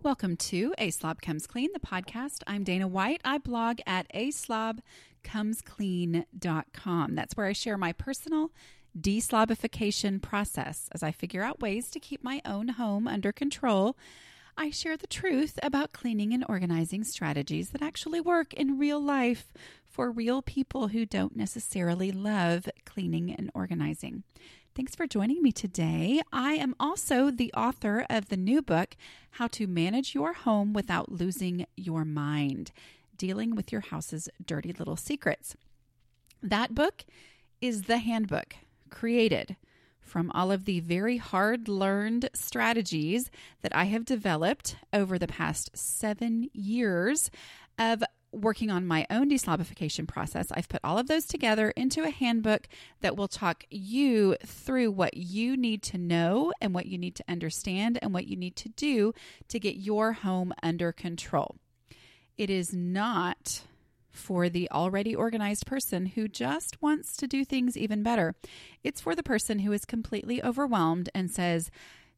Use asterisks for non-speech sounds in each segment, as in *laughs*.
Welcome to A Slob Comes Clean, the podcast. I'm Dana White. I blog at aslobcomesclean.com. That's where I share my personal deslobification process as I figure out ways to keep my own home under control. I share the truth about cleaning and organizing strategies that actually work in real life for real people who don't necessarily love cleaning and organizing. Thanks for joining me today. I am also the author of the new book, How to Manage Your Home Without Losing Your Mind Dealing with Your House's Dirty Little Secrets. That book is the handbook created from all of the very hard learned strategies that I have developed over the past seven years of working on my own deslobification process, I've put all of those together into a handbook that will talk you through what you need to know and what you need to understand and what you need to do to get your home under control. It is not for the already organized person who just wants to do things even better. It's for the person who is completely overwhelmed and says,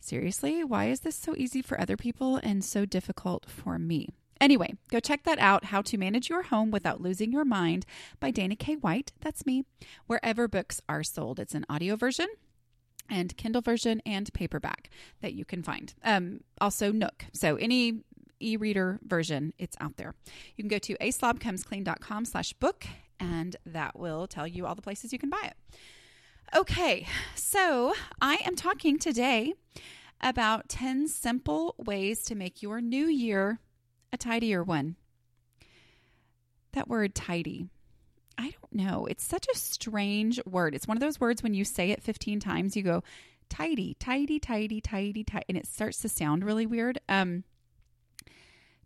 Seriously, why is this so easy for other people and so difficult for me? Anyway, go check that out How to Manage Your Home Without Losing Your Mind by Dana K. White. That's me. Wherever books are sold, it's an audio version and Kindle version and paperback that you can find. Um, also, Nook. So, any e-reader version it's out there you can go to aslobcomesclean.com slash book and that will tell you all the places you can buy it okay so i am talking today about 10 simple ways to make your new year a tidier one. That word tidy. I don't know. It's such a strange word. It's one of those words when you say it 15 times, you go tidy, tidy, tidy, tidy, tidy, and it starts to sound really weird. Um,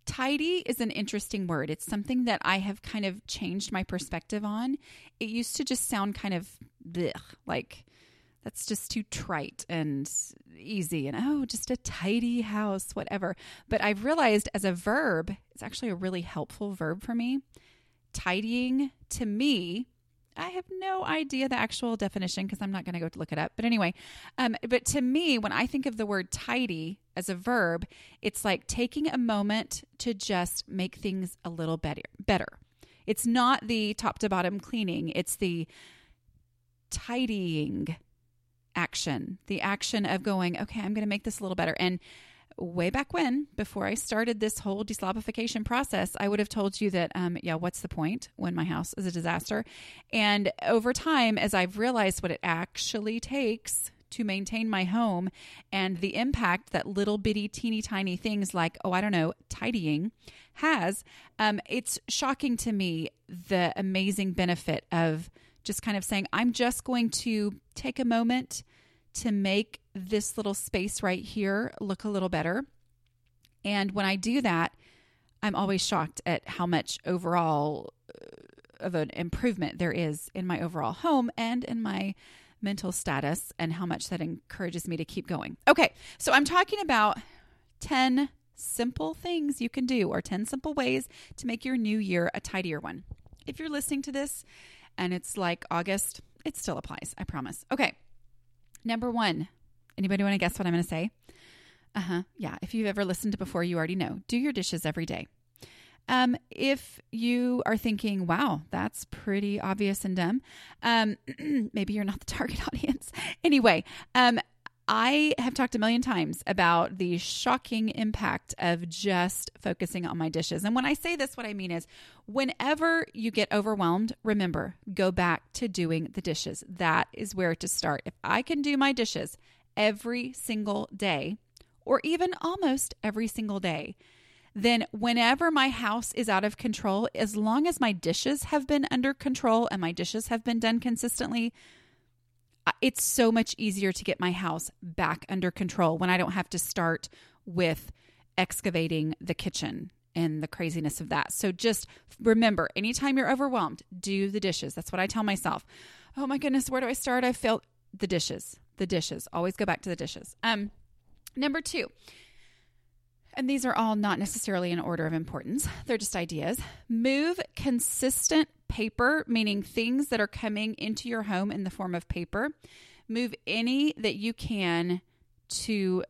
tidy is an interesting word. It's something that I have kind of changed my perspective on. It used to just sound kind of like that's just too trite and easy and oh, just a tidy house, whatever. But I've realized as a verb, it's actually a really helpful verb for me. Tidying to me, I have no idea the actual definition because I'm not going to go look it up. But anyway, um, but to me, when I think of the word tidy as a verb, it's like taking a moment to just make things a little better. Better. It's not the top to bottom cleaning. It's the tidying action, the action of going, okay, I'm going to make this a little better. And way back when, before I started this whole deslobification process, I would have told you that, um, yeah, what's the point when my house is a disaster? And over time, as I've realized what it actually takes to maintain my home and the impact that little bitty, teeny tiny things like, oh, I don't know, tidying has, um, it's shocking to me the amazing benefit of just kind of saying, I'm just going to take a moment to make this little space right here look a little better. And when I do that, I'm always shocked at how much overall uh, of an improvement there is in my overall home and in my mental status and how much that encourages me to keep going. Okay, so I'm talking about 10 simple things you can do or 10 simple ways to make your new year a tidier one. If you're listening to this and it's like August, it still applies, I promise. Okay. Number one, anybody want to guess what I'm going to say? Uh huh. Yeah. If you've ever listened to before, you already know. Do your dishes every day. Um, if you are thinking, wow, that's pretty obvious and dumb, um, *clears throat* maybe you're not the target *laughs* audience. anyway, um, I have talked a million times about the shocking impact of just focusing on my dishes. And when I say this, what I mean is whenever you get overwhelmed, remember, go back to doing the dishes. That is where to start. If I can do my dishes every single day, or even almost every single day, then whenever my house is out of control, as long as my dishes have been under control and my dishes have been done consistently, it's so much easier to get my house back under control when I don't have to start with excavating the kitchen and the craziness of that. So just remember, anytime you're overwhelmed, do the dishes. That's what I tell myself. Oh my goodness, where do I start? I failed the dishes. The dishes. Always go back to the dishes. Um number 2. And these are all not necessarily in order of importance. They're just ideas. Move consistent paper, meaning things that are coming into your home in the form of paper, move any that you can to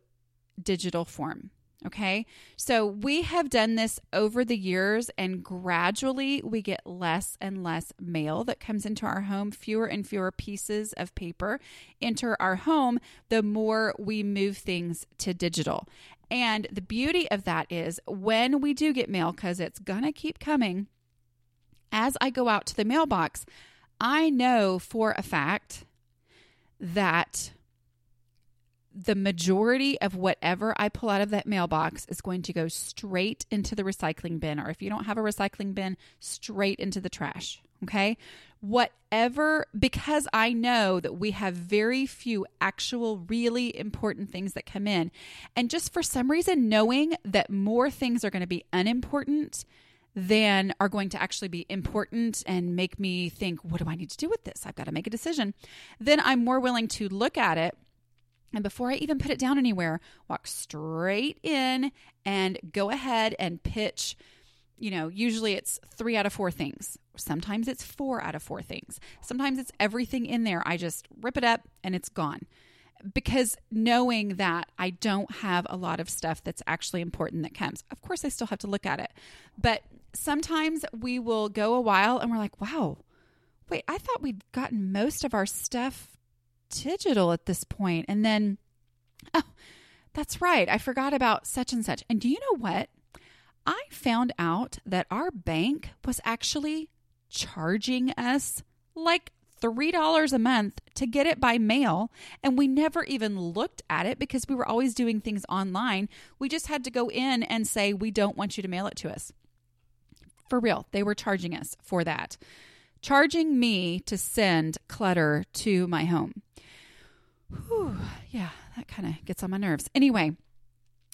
digital form. Okay. So we have done this over the years, and gradually we get less and less mail that comes into our home, fewer and fewer pieces of paper enter our home, the more we move things to digital. And the beauty of that is when we do get mail, because it's to keep coming, as I go out to the mailbox, I know for a fact that the majority of whatever I pull out of that mailbox is going to go straight into the recycling bin, or if you don't have a recycling bin, straight into the trash. Okay. Whatever, because I know that we have very few actual, really important things that come in. And just for some reason, knowing that more things are going to be unimportant than are going to actually be important and make me think, what do I need to do with this? I've got to make a decision. Then I'm more willing to look at it and before I even put it down anywhere, walk straight in and go ahead and pitch. You know, usually it's three out of four things. Sometimes it's four out of four things. Sometimes it's everything in there. I just rip it up and it's gone. Because knowing that I don't have a lot of stuff that's actually important that comes, of course, I still have to look at it. But sometimes we will go a while and we're like, wow, wait, I thought we'd gotten most of our stuff digital at this point. And then, oh, that's right. I forgot about such and such. And do you know what? I found out that our bank was actually charging us like $3 a month to get it by mail. And we never even looked at it because we were always doing things online. We just had to go in and say, we don't want you to mail it to us. For real, they were charging us for that, charging me to send clutter to my home. Whew, yeah, that kind of gets on my nerves. Anyway,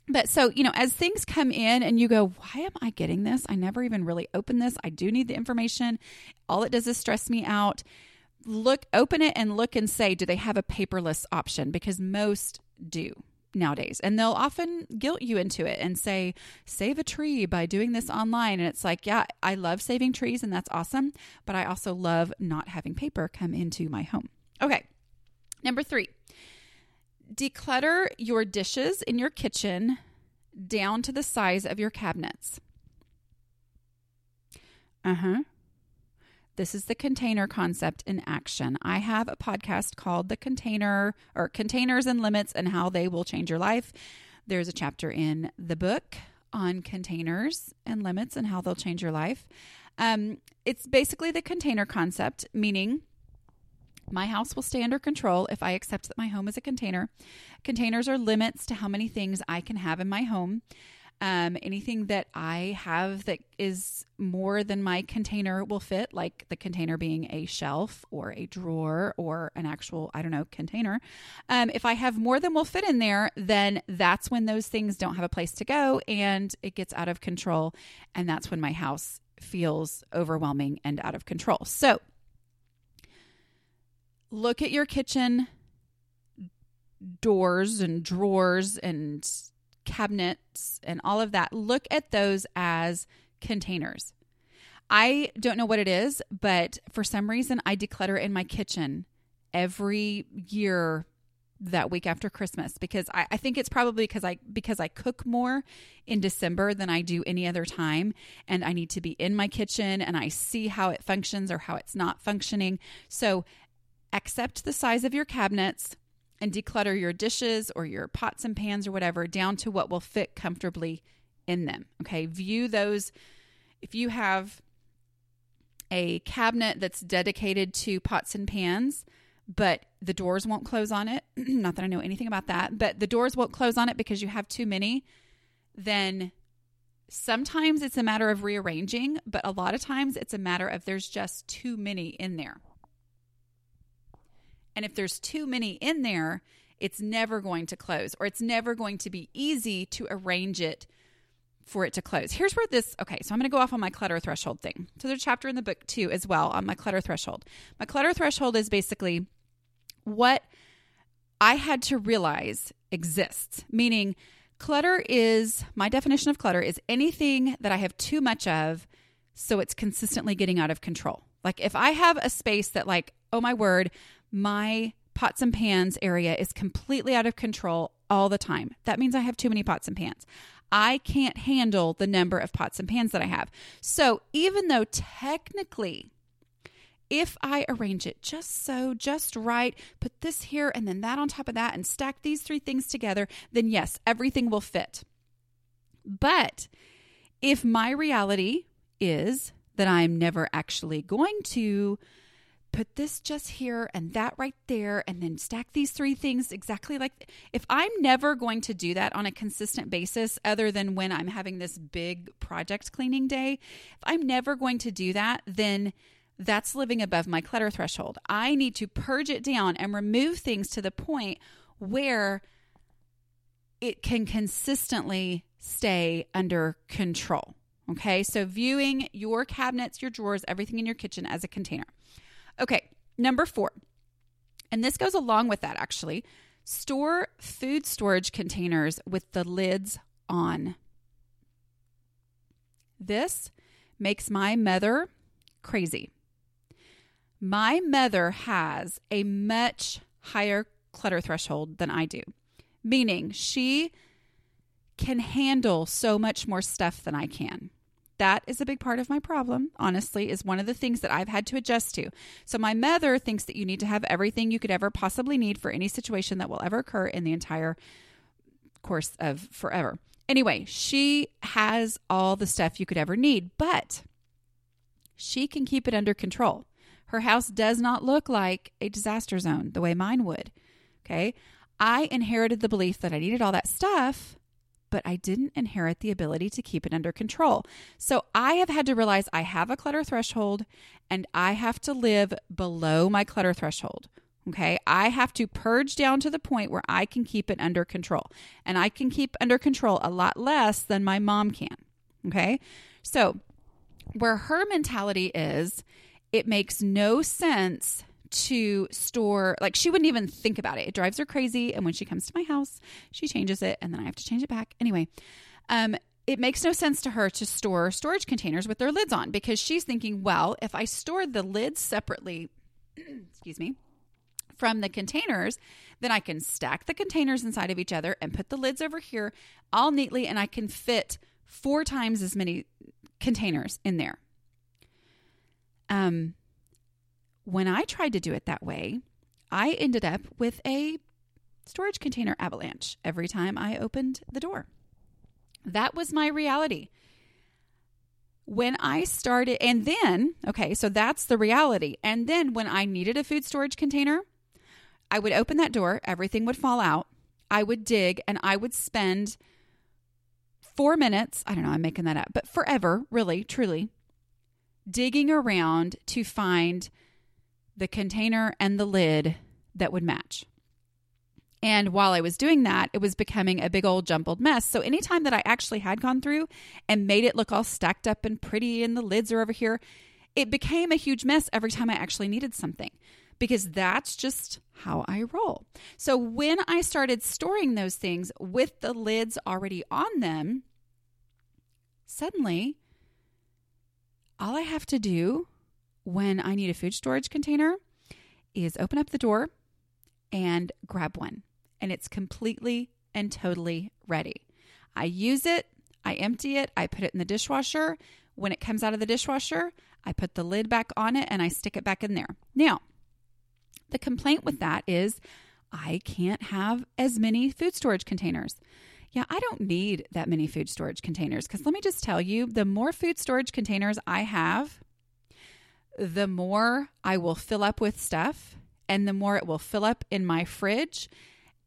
but so, you know, as things come in and you go, why am I getting this? I never even really opened this. I do need the information. All it does is stress me out. Look, open it and look and say, do they have a paperless option? Because most do nowadays. And they'll often guilt you into it and say, save a tree by doing this online. And it's like, yeah, I love saving trees and that's awesome. But I also love not having paper come into my home. Okay. Number three, declutter your dishes in your kitchen down to the size of your cabinets. Uh huh. This is the container concept in action. I have a podcast called The Container or Containers and Limits and How They Will Change Your Life. There's a chapter in the book on containers and limits and how they'll change your life. Um, it's basically the container concept, meaning my house will stay under control if I accept that my home is a container. Containers are limits to how many things I can have in my home. Um, anything that I have that is more than my container will fit, like the container being a shelf or a drawer or an actual, I don't know, container. Um, if I have more than will fit in there, then that's when those things don't have a place to go and it gets out of control. And that's when my house feels overwhelming and out of control. So, look at your kitchen doors and drawers and cabinets and all of that. Look at those as containers. I don't know what it is, but for some reason, I declutter in my kitchen every year that week after Christmas because I, I, think it's probably because I because I cook more in December than I do any other time, and I need to be in my kitchen and I see how it functions or how it's not functioning. So accept the size of your cabinets and declutter your dishes or your pots and pans or whatever down to what will fit comfortably in them. Okay, view those. If you have a cabinet that's dedicated to pots and pans, but the doors won't close on it, *clears throat* not that I know anything about that, but the doors won't close on it because you have too many, then sometimes it's a matter of rearranging, but a lot of times it's a matter of there's just too many in there. And if there's too many in there, it's never going to close or it's never going to be easy to arrange it for it to close. Here's where this, okay, so I'm going to go off on my clutter threshold thing. So there's a chapter in the book too, as well, on my clutter threshold. My clutter threshold is basically what I had to realize exists, meaning clutter is my definition of clutter is anything that I have too much of so it's consistently getting out of control. Like if I have a space that like, oh my word, my pots and pans area is completely out of control all the time. That means I have too many pots and pans. I can't handle the number of pots and pans that I have. So even though technically, if I arrange it just so, just right, put this here and then that on top of that and stack these three things together, then yes, everything will fit. But if my reality is that I'm never actually going to put this just here and that right there and then stack these three things exactly like if I'm never going to do that on a consistent basis other than when I'm having this big project cleaning day, if I'm never going to do that, then that's living above my clutter threshold. I need to purge it down and remove things to the point where it can consistently stay under control. Okay, so viewing your cabinets, your drawers, everything in your kitchen as a container. Okay, number four, and this goes along with that actually store food storage containers with the lids on. This makes my mother crazy. My mother has a much higher clutter threshold than I do, meaning she can handle so much more stuff than I can. That is a big part of my problem, honestly, is one of the things that I've had to adjust to. So, my mother thinks that you need to have everything you could ever possibly need for any situation that will ever occur in the entire course of forever. Anyway, she has all the stuff you could ever need, but she can keep it under control. Her house does not look like a disaster zone the way mine would. Okay. I inherited the belief that I needed all that stuff, but I didn't inherit the ability to keep it under control. So I have had to realize I have a clutter threshold and I have to live below my clutter threshold. Okay. I have to purge down to the point where I can keep it under control. And I can keep under control a lot less than my mom can. Okay. So, where her mentality is, it makes no sense to store like she wouldn't even think about it. It drives her crazy and when she comes to my house, she changes it and then I have to change it back. Anyway, um it makes no sense to her to store storage containers with their lids on because she's thinking, well, if I store the lids separately, *clears throat* excuse me, from the containers, then I can stack the containers inside of each other and put the lids over here all neatly and I can fit four times as many containers in there. Um when I tried to do it that way, I ended up with a storage container avalanche every time I opened the door. That was my reality. When I started, and then, okay, so that's the reality. And then when I needed a food storage container, I would open that door, everything would fall out. I would dig and I would spend four minutes. I don't know, I'm making that up, but forever, really, truly, digging around to find the container and the lid that would match. And while I was doing that, it was becoming a big old jumbled mess. So anytime that I actually had gone through and made it look all stacked up and pretty and the lids are over here, it became a huge mess every time I actually needed something because that's just how I roll. So when I started storing those things with the lids already on them, suddenly all I have to do when I need a food storage container is open up the door and grab one. And it's completely and totally ready. I use it, I empty it, I put it in the dishwasher. When it comes out of the dishwasher, I put the lid back on it and I stick it back in there. Now, the complaint with that is I can't have as many food storage containers. Yeah, I don't need that many food storage containers because let me just tell you the more food storage containers I have, the more I will fill up with stuff and the more it will fill up in my fridge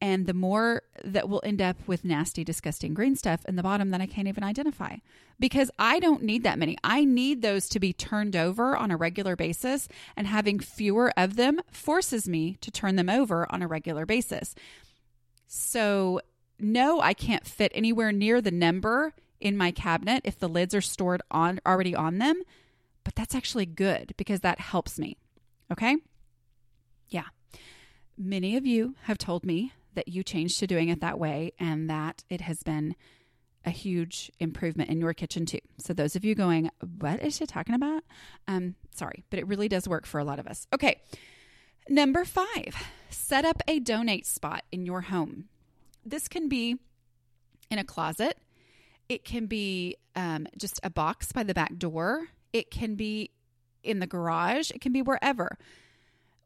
and the more that will end up with nasty, disgusting green stuff in the bottom that I can't even identify because I don't need that many. I need those to be turned over on a regular basis, and having fewer of them forces me to turn them over on a regular basis. So, no, I can't fit anywhere near the number in my cabinet if the lids are stored on already on them but that's actually good because that helps me. Okay? Yeah. Many of you have told me that you changed to doing it that way and that it has been a huge improvement in your kitchen too. So those of you going, what is she talking about? Um, sorry, but it really does work for a lot of us. Okay. Number five, set up a donate spot in your home. This can be in a closet. It can be um, just a box by the back door. It can be in the garage. It can be wherever.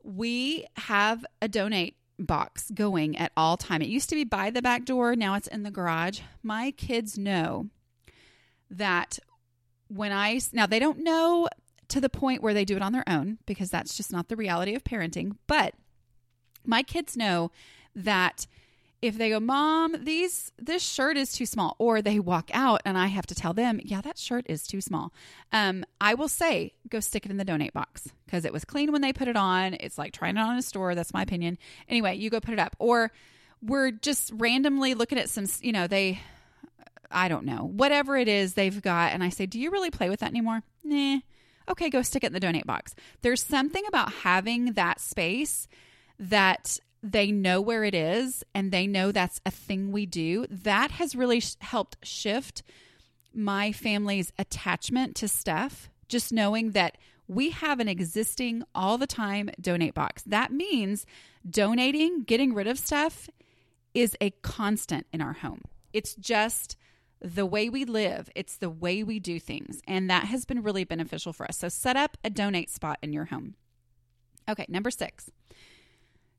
We have a donate box going at all time. It used to be by the back door, now it's in the garage. My kids know that when I now they don't know to the point where they do it on their own because that's just not the reality of parenting, but my kids know that if they go, "Mom, these this shirt is too small," or they walk out and I have to tell them, "Yeah, that shirt is too small," um, I will say, "Go stick it in the donate box," because it was clean when they put it on. It's like trying it on in a store. That's my opinion. Anyway, you go put it up, or we're just randomly looking at some. You know, they, I don't know, whatever it is they've got, and I say, "Do you really play with that anymore?" Nah. Okay, go stick it in the donate box. There's something about having that space that they know where it is and they know that's a thing we do, that has really sh- helped shift my family's attachment to stuff. Just knowing that we have an existing all the time donate box. That means donating, getting rid of stuff is a constant in our home. It's just the way we live, it's the way we do things. And that has been really beneficial for us. So set up a donate spot in your home. Okay, number six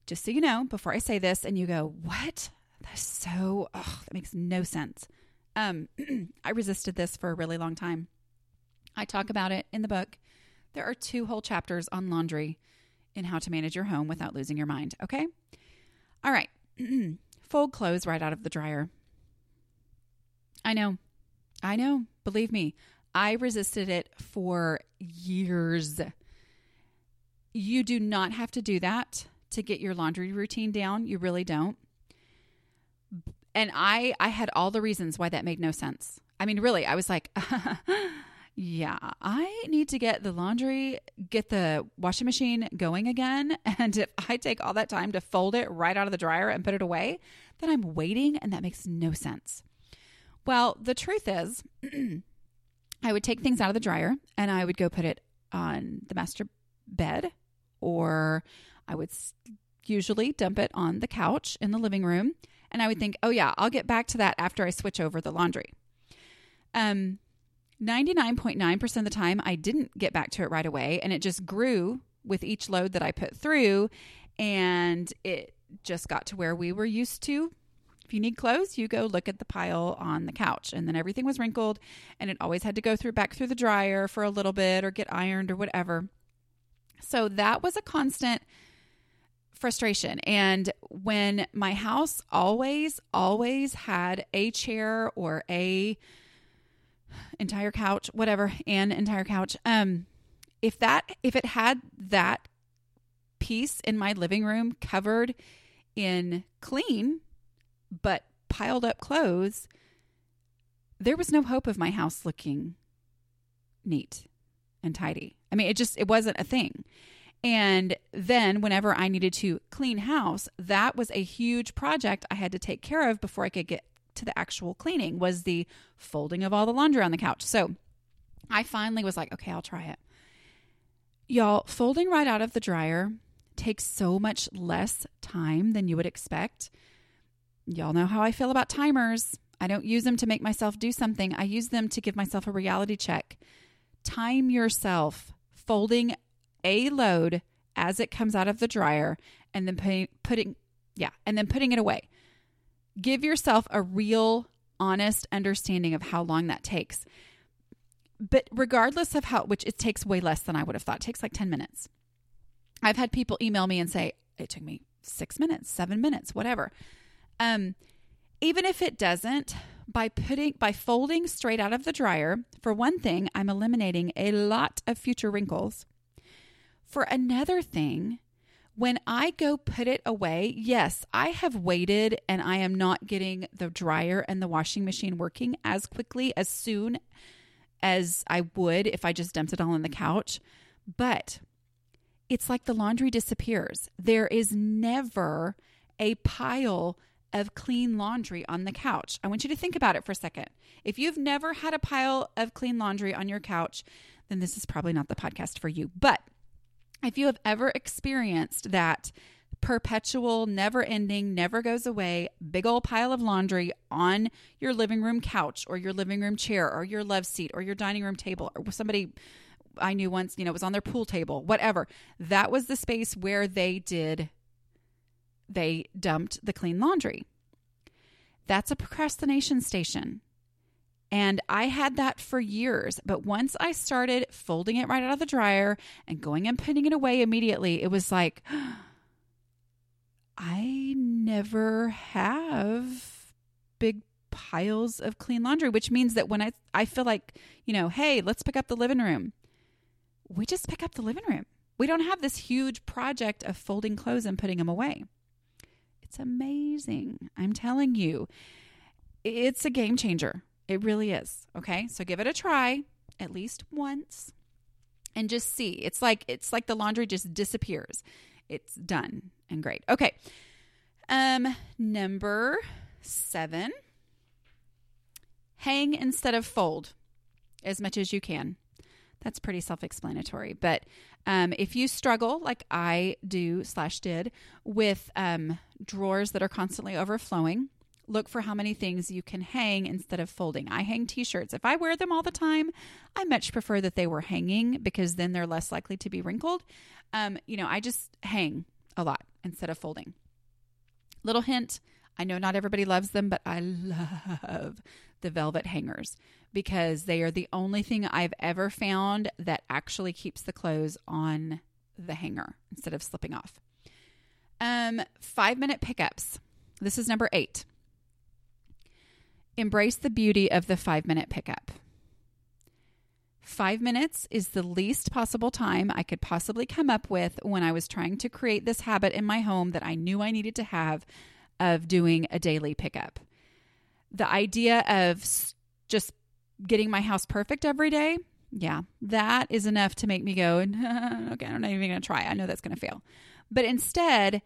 just so you know, before I say this and you go, what? That's so, oh, that makes no sense. Um, *clears throat* I resisted this for a really long time. I talk about it in the book. There are two whole chapters on laundry in how to manage your home without losing your mind. Okay. All right. *clears throat* Fold clothes right out of the dryer. I know. I know. Believe me, I resisted it for years. You do not have to do that to get your laundry routine down. You really don't. And I I had all the reasons why that made no sense. I mean, really, I was like, *laughs* yeah, I need to get the laundry, get the washing machine going again. *laughs* And if I take all that time to fold it right out of the dryer and put it away, then I'm waiting and that makes no sense. Well, the truth is, *clears throat* I would take things out of the dryer and I would go put it on the master bed or I would usually dump it on the couch in the living room. And I would think, oh, yeah, I'll get back to that after I switch over the laundry. Um, 99.9% of the time, I didn't get back to it right away. And it just grew with each load that I put through. And it just got to where we were used to. If you need clothes, you go look at the pile on the couch. And then everything was wrinkled and it always had to go through back through the dryer for a little bit or get ironed or whatever. So that was a constant frustration. And when my house always, always had a chair or a entire couch, whatever, an entire couch, um, if that if it had that piece in my living room covered in clean but piled up clothes, there was no hope of my house looking neat and tidy. I mean, it just it wasn't a thing. And then, whenever I needed to clean house, that was a huge project I had to take care of before I could get to the actual cleaning was the folding of all the laundry on the couch. So I finally was like, okay, I'll try it. Y'all, folding right out of the dryer takes so much less time than you would expect. Y'all know how I feel about timers. I don't use them to make myself do something, I use them to give myself a reality check. Time yourself folding a load as it comes out of the dryer and then putting, putting yeah, and then putting it away. Give yourself a real honest understanding of how long that takes. But regardless of how which it takes way less than I would have thought. It takes like 10 minutes. I've had people email me and say it took me 6 minutes, 7 minutes, whatever. Um even if it doesn't, by putting by folding straight out of the dryer, for one thing, I'm eliminating a lot of future wrinkles for another thing, when I go put it away, yes, I have waited and I am not getting the dryer and the washing machine working as quickly as soon as I would if I just dumped it all on the couch. But it's like the laundry disappears. There is never a pile of clean laundry on the couch. I want you to think about it for a second. If you've never had a pile of clean laundry on your couch, then this is probably not the podcast for you. But if you have ever experienced that perpetual, never ending, never goes away, big old pile of laundry on your living room couch or your living room chair or your love seat or your dining room table or somebody I knew once, you know, was on their pool table, whatever. That was the space where they did, they dumped the clean laundry. That's a procrastination station. And I had that for years. But once I started folding it right out of the dryer and going and putting it away immediately, it was like, *gasps* I never have big piles of clean laundry, which means that when I, I feel like, you know, hey, let's pick up the living room, we just pick up the living room. We don't have this huge project of folding clothes and putting them away. It's amazing. I'm telling you, it's a game changer. It really is. Okay. So give it a try at least once and just see. It's like it's like the laundry just disappears. It's done and great. Okay. Um number 7 hang instead of fold as much as you can. That's pretty self explanatory. But um, if you struggle, like I do slash did, with um, drawers that are constantly overflowing, look for how many things you can hang instead of folding. I hang t shirts. If I wear them all the time, I much prefer that they were hanging because then they're less likely to be wrinkled. Um, you know, I just hang a lot instead of folding. Little hint I know not everybody loves them, but I love the velvet hangers because they are the only thing I've ever found that actually keeps the clothes on the hanger instead of slipping off. Um, five minute pickups. This is number eight. Embrace the beauty of the five minute pickup. Five minutes is the least possible time I could possibly come up with when I was trying to create this habit in my home that I knew I needed to have of doing a daily pickup. The idea of just getting my house perfect every day, yeah, that is enough to make me go, *laughs* okay, I'm not even going to try. I know that's going to fail. But instead,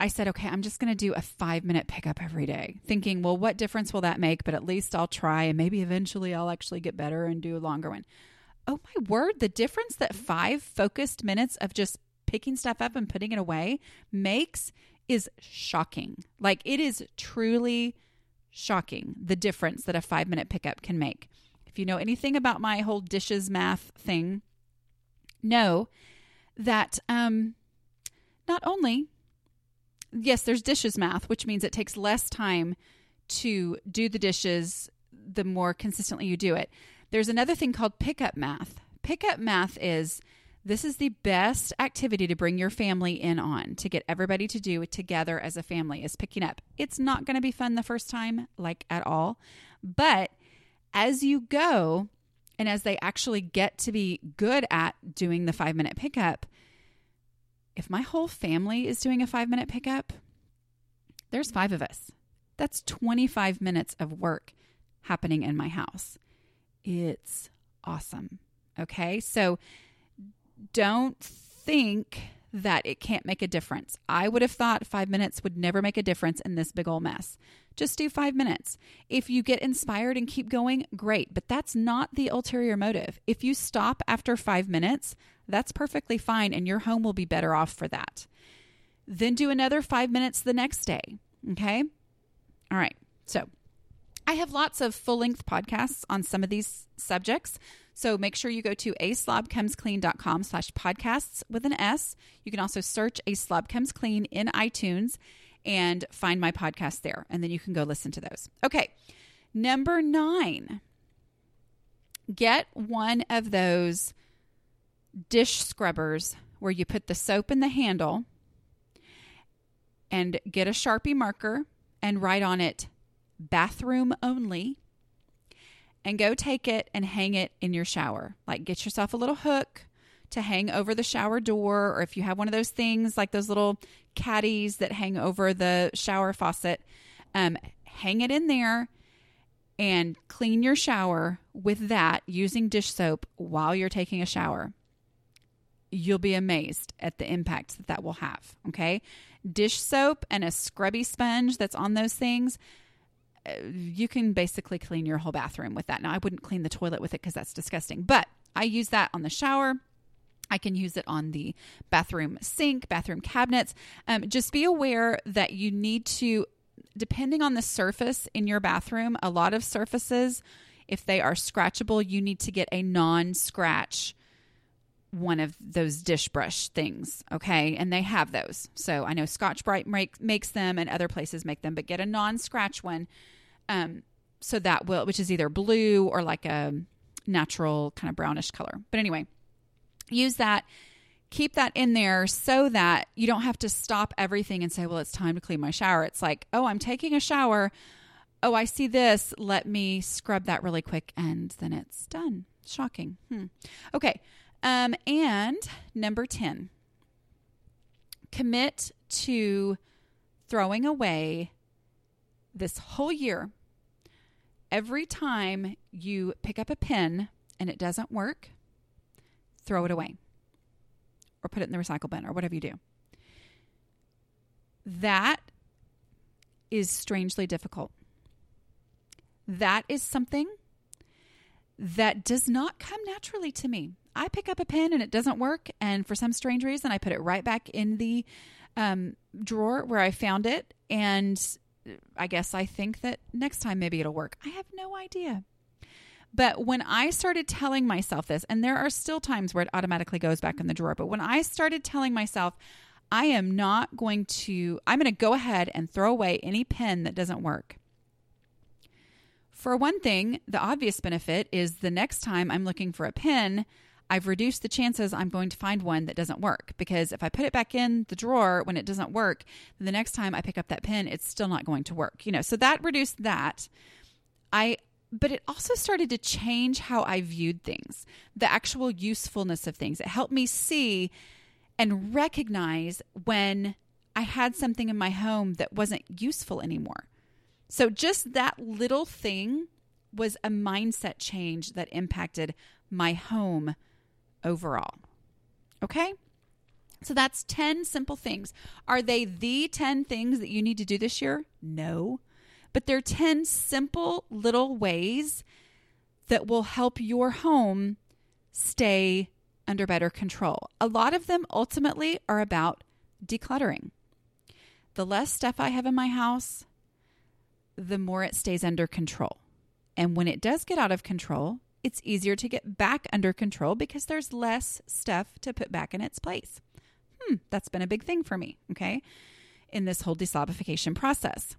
I said, okay, I'm just going to do a five minute pickup every day, thinking, well, what difference will that make? But at least I'll try and maybe eventually I'll actually get better and do a longer one. Oh my word, the difference that five focused minutes of just picking stuff up and putting it away makes is shocking. Like it is truly shocking the difference that a five minute pickup can make. If you know anything about my whole dishes math thing, know that um, not only yes, there's dishes math, which means it takes less time to do the dishes the more consistently you do it. There's another thing called pickup math. Pickup math is this is the best activity to bring your family in on to get everybody to do it together as a family is picking up. It's not going to be fun the first time, like at all. But as you go, and as they actually get to be good at doing the five minute pickup, if my whole family is doing a five minute pickup, there's five of us. That's 25 minutes of work happening in my house. It's awesome. Okay. So don't think that it can't make a difference. I would have thought five minutes would never make a difference in this big old mess. Just do five minutes. If you get inspired and keep going, great, but that's not the ulterior motive. If you stop after five minutes, that's perfectly fine, and your home will be better off for that. Then do another five minutes the next day. Okay. All right. So I have lots of full length podcasts on some of these subjects. So make sure you go to a slobcomesclean.com slash podcasts with an S. You can also search a slob comes clean in iTunes and find my podcast there. And then you can go listen to those. Okay. Number nine, get one of those dish scrubbers where you put the soap in the handle and get a Sharpie marker and write on it bathroom only and go take it and hang it in your shower. Like get yourself a little hook to hang over the shower door, or if you have one of those things like those little caddies that hang over the shower faucet, um, hang it in there and clean your shower with that using dish soap while you're taking a shower. You'll be amazed at the impact that that will have. Okay. Dish soap and a scrubby sponge that's on those things you can basically clean your whole bathroom with that. Now, I wouldn't clean the toilet with it because that's disgusting, but I use that on the shower. I can use it on the bathroom sink, bathroom cabinets. Um, just be aware that you need to, depending on the surface in your bathroom, a lot of surfaces, if they are scratchable, you need to get a non scratch one of those dish brush things, okay? And they have those. So I know Scotch Brite make, makes them and other places make them, but get a non scratch one. Um, so that will, which is either blue or like a natural kind of brownish color. But anyway, use that. Keep that in there so that you don't have to stop everything and say, well, it's time to clean my shower. It's like, oh, I'm taking a shower. Oh, I see this. Let me scrub that really quick and then it's done. Shocking. Hmm. Okay. Um, and number 10, commit to throwing away this whole year. Every time you pick up a pen and it doesn't work, throw it away or put it in the recycle bin or whatever you do. That is strangely difficult. That is something that does not come naturally to me. I pick up a pen and it doesn't work, and for some strange reason, I put it right back in the um, drawer where I found it. And I guess I think that next time maybe it'll work. I have no idea. But when I started telling myself this, and there are still times where it automatically goes back in the drawer, but when I started telling myself, I am not going to, I'm going to go ahead and throw away any pen that doesn't work. For one thing, the obvious benefit is the next time I'm looking for a pen, I've reduced the chances I'm going to find one that doesn't work because if I put it back in the drawer when it doesn't work, the next time I pick up that pen, it's still not going to work. You know, so that reduced that. I but it also started to change how I viewed things, the actual usefulness of things. It helped me see and recognize when I had something in my home that wasn't useful anymore. So, just that little thing was a mindset change that impacted my home overall. Okay? So that's 10 simple things. Are they the 10 things that you need to do this year? No but they're 10 simple little ways that will help your home stay under better control. A lot of them ultimately are about decluttering. The less stuff I have in my house, the more it stays under control. And when it does get out of control, it's easier to get back under control because there's less stuff to put back in its place. Hmm, that's been a big thing for me, okay, in this whole deslobification process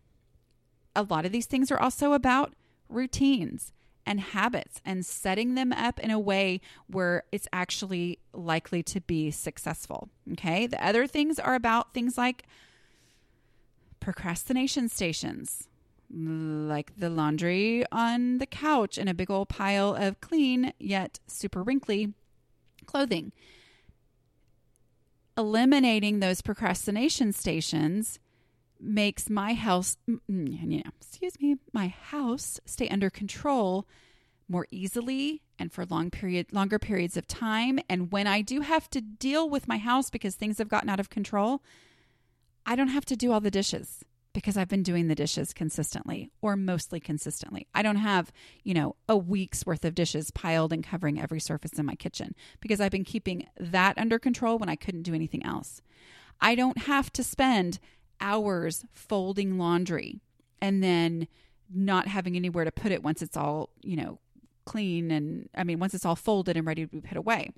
a lot of these things are also about routines and habits and setting them up in a way where it's actually likely to be successful. Okay. The other things are about things like procrastination stations, like the laundry on the couch in a big old pile of clean yet super wrinkly clothing. Eliminating those procrastination stations makes my house, know, mm, excuse me, my house stay under control more easily and for long period longer periods of time and when I do have to deal with my house because things have gotten out of control I don't have to do all the dishes because I've been doing the dishes consistently or mostly consistently. I don't have, you know, a week's worth of dishes piled and covering every surface in my kitchen because I've been keeping that under control when I couldn't do anything else. I don't have to spend hours folding laundry and then not having anywhere to put it once it's all, you know, clean and I mean, once it's all folded and ready to be put away.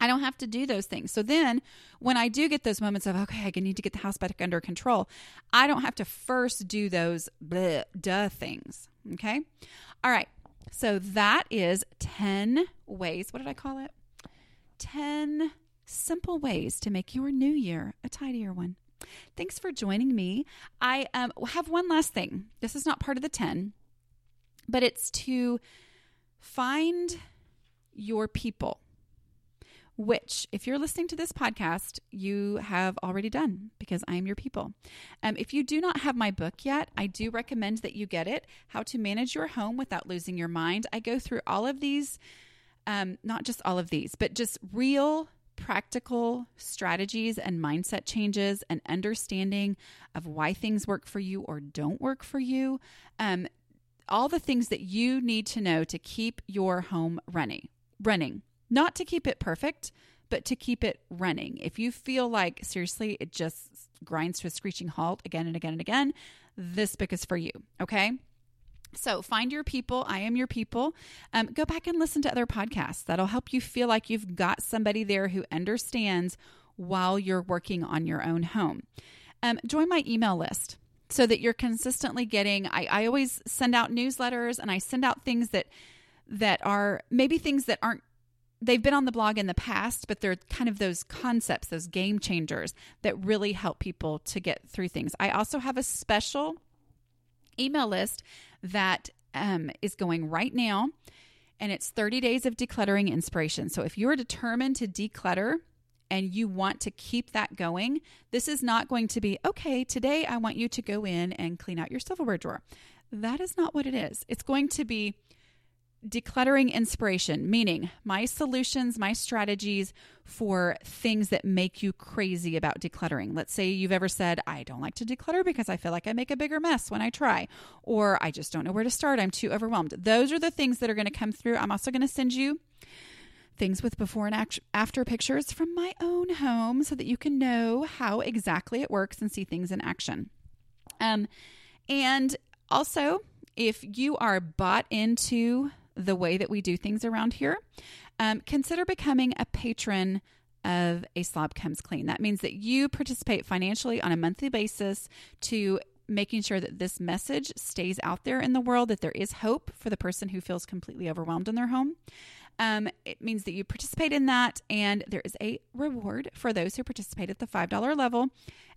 I don't have to do those things. So then when I do get those moments of, okay, I need to get the house back under control, I don't have to first do those bleh, duh things. Okay. All right. So that is 10 ways. What did I call it? 10 simple ways to make your new year a tidier one. Thanks for joining me. I um, have one last thing. This is not part of the 10, but it's to find your people, which, if you're listening to this podcast, you have already done because I am your people. Um, if you do not have my book yet, I do recommend that you get it How to Manage Your Home Without Losing Your Mind. I go through all of these. Um, not just all of these, but just real practical strategies and mindset changes and understanding of why things work for you or don't work for you. Um, all the things that you need to know to keep your home running. Running, not to keep it perfect, but to keep it running. If you feel like seriously it just grinds to a screeching halt again and again and again, this book is for you. Okay. So find your people. I am your people. Um, go back and listen to other podcasts. That'll help you feel like you've got somebody there who understands while you're working on your own home. Um, join my email list so that you're consistently getting. I, I always send out newsletters and I send out things that that are maybe things that aren't they've been on the blog in the past, but they're kind of those concepts, those game changers that really help people to get through things. I also have a special email list that um, is going right now, and it's 30 days of decluttering inspiration. So if you're determined to declutter, and you want to keep that going, this is not going to be, okay, today I want you to go in and clean out your silverware drawer. That is not what it is. It's going to be decluttering inspiration, meaning my solutions, my strategies for things that make you crazy about decluttering. Let's say you've ever said, I don't like to declutter because I feel like I make a bigger mess when I try, or I just don't know where to start. I'm too overwhelmed. Those are the things that are going to come through. I'm also going to send you things with before and after pictures from my own home so that you can know how exactly it works and see things in action. Um, and also, if you are bought into the way that we do things around here, um, consider becoming a patron of A Slob Comes Clean. That means that you participate financially on a monthly basis to making sure that this message stays out there in the world, that there is hope for the person who feels completely overwhelmed in their home. Um, it means that you participate in that, and there is a reward for those who participate at the $5 level,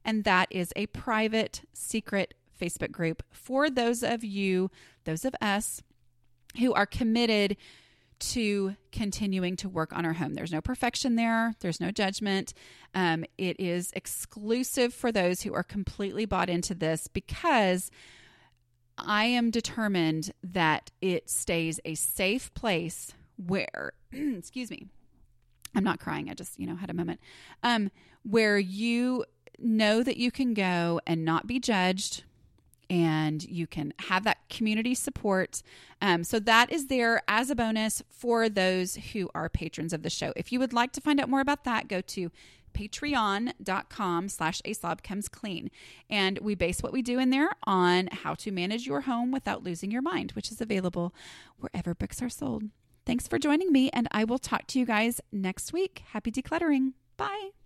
and that is a private, secret Facebook group for those of you, those of us who are committed to continuing to work on our home. There's no perfection there, there's no judgment. Um, it is exclusive for those who are completely bought into this because I am determined that it stays a safe place where, *clears throat* excuse me, I'm not crying. I just, you know, had a moment. Um, where you know that you can go and not be judged and you can have that community support. Um, so that is there as a bonus for those who are patrons of the show. If you would like to find out more about that, go to patreon.com slash aslob comes clean and we base what we do in there on how to manage your home without losing your mind which is available wherever books are sold. Thanks for joining me and i will talk to you guys next week. Happy decluttering. Bye